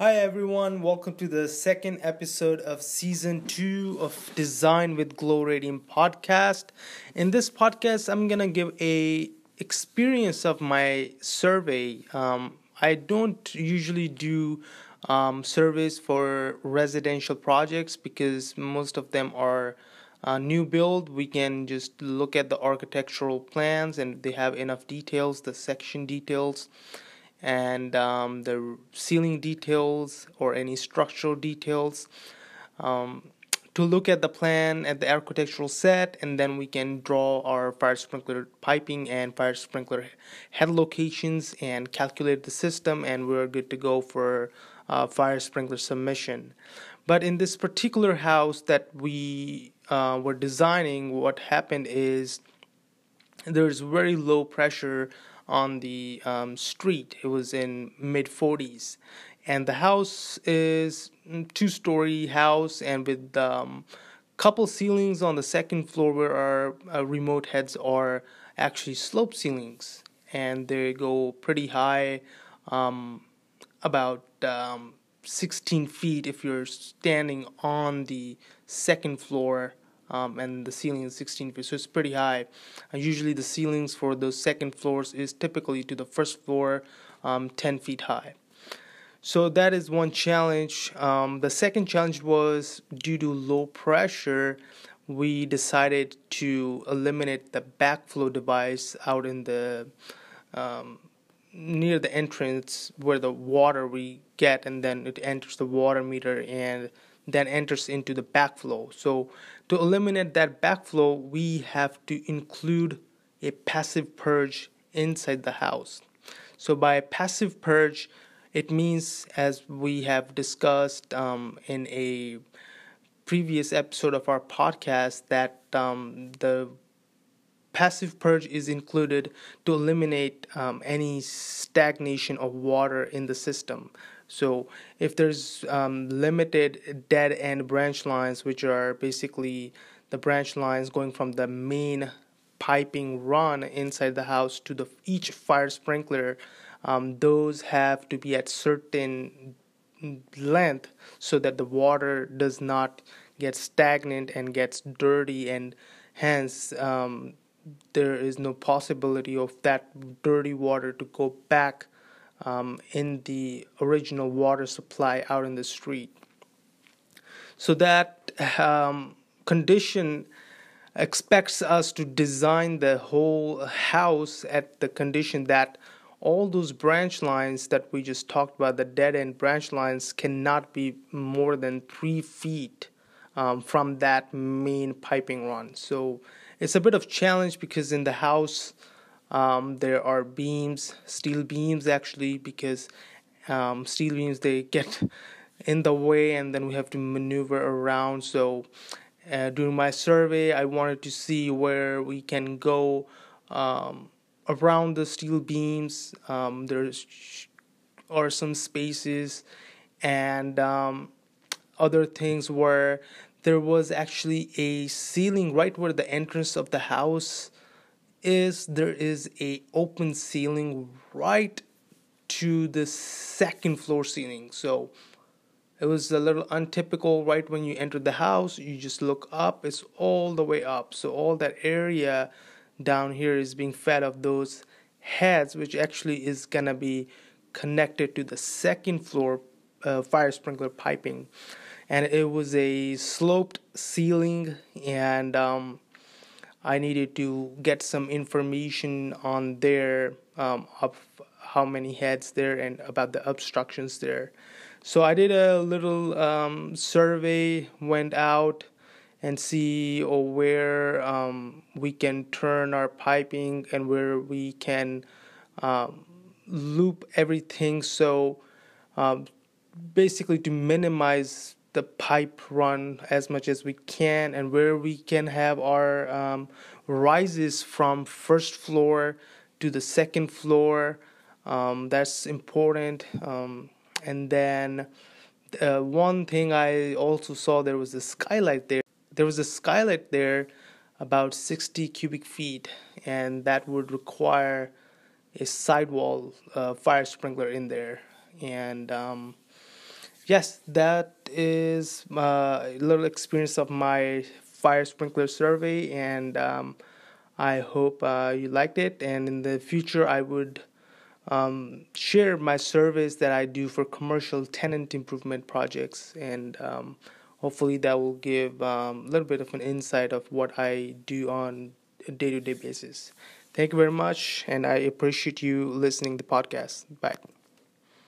Hi everyone, welcome to the second episode of season two of Design with Glow Radium podcast. In this podcast, I'm gonna give a experience of my survey. Um, I don't usually do um, surveys for residential projects because most of them are uh, new build. We can just look at the architectural plans and they have enough details, the section details and um, the ceiling details or any structural details um, to look at the plan at the architectural set and then we can draw our fire sprinkler piping and fire sprinkler head locations and calculate the system and we're good to go for uh, fire sprinkler submission. But in this particular house that we uh, were designing what happened is there's very low pressure on the um, street. It was in mid 40s, and the house is two story house and with um, couple ceilings on the second floor where our uh, remote heads are actually slope ceilings. And they go pretty high um, about um, 16 feet if you're standing on the second floor um, and the ceiling is 16 feet, so it's pretty high. Uh, usually, the ceilings for those second floors is typically to the first floor, um, 10 feet high. So that is one challenge. Um, the second challenge was due to low pressure. We decided to eliminate the backflow device out in the um, near the entrance where the water we get and then it enters the water meter and then enters into the backflow. So to eliminate that backflow, we have to include a passive purge inside the house. So by passive purge, it means as we have discussed um, in a previous episode of our podcast that um, the passive purge is included to eliminate um, any stagnation of water in the system so if there's um, limited dead end branch lines, which are basically the branch lines going from the main piping run inside the house to the each fire sprinkler, um, those have to be at certain length so that the water does not get stagnant and gets dirty and hence um, there is no possibility of that dirty water to go back um, in the original water supply out in the street. So that um, condition expects us to design the whole house at the condition that all those branch lines that we just talked about, the dead end branch lines, cannot be more than three feet um, from that main piping run. So it's a bit of challenge because in the house um, there are beams, steel beams actually, because um, steel beams they get in the way and then we have to maneuver around. So uh, during my survey, I wanted to see where we can go um, around the steel beams. Um, there's are some spaces and um, other things where there was actually a ceiling right where the entrance of the house is there is a open ceiling right to the second floor ceiling. So it was a little untypical right when you enter the house you just look up it's all the way up. So all that area down here is being fed of those heads which actually is gonna be connected to the second floor uh, fire sprinkler piping. And it was a sloped ceiling and um, I needed to get some information on there um, of how many heads there and about the obstructions there. So I did a little um, survey, went out and see oh, where um, we can turn our piping and where we can um, loop everything. So um, basically to minimize the pipe run as much as we can and where we can have our um, rises from first floor to the second floor. Um, that's important. Um, and then uh, one thing i also saw there was a skylight there. There was a skylight there about 60 cubic feet and that would require a sidewall uh, fire sprinkler in there. And um, yes, that is uh, a little experience of my fire sprinkler survey, and um, I hope uh, you liked it. And in the future, I would um, share my surveys that I do for commercial tenant improvement projects, and um, hopefully that will give um, a little bit of an insight of what I do on a day-to-day basis. Thank you very much, and I appreciate you listening to the podcast. Bye.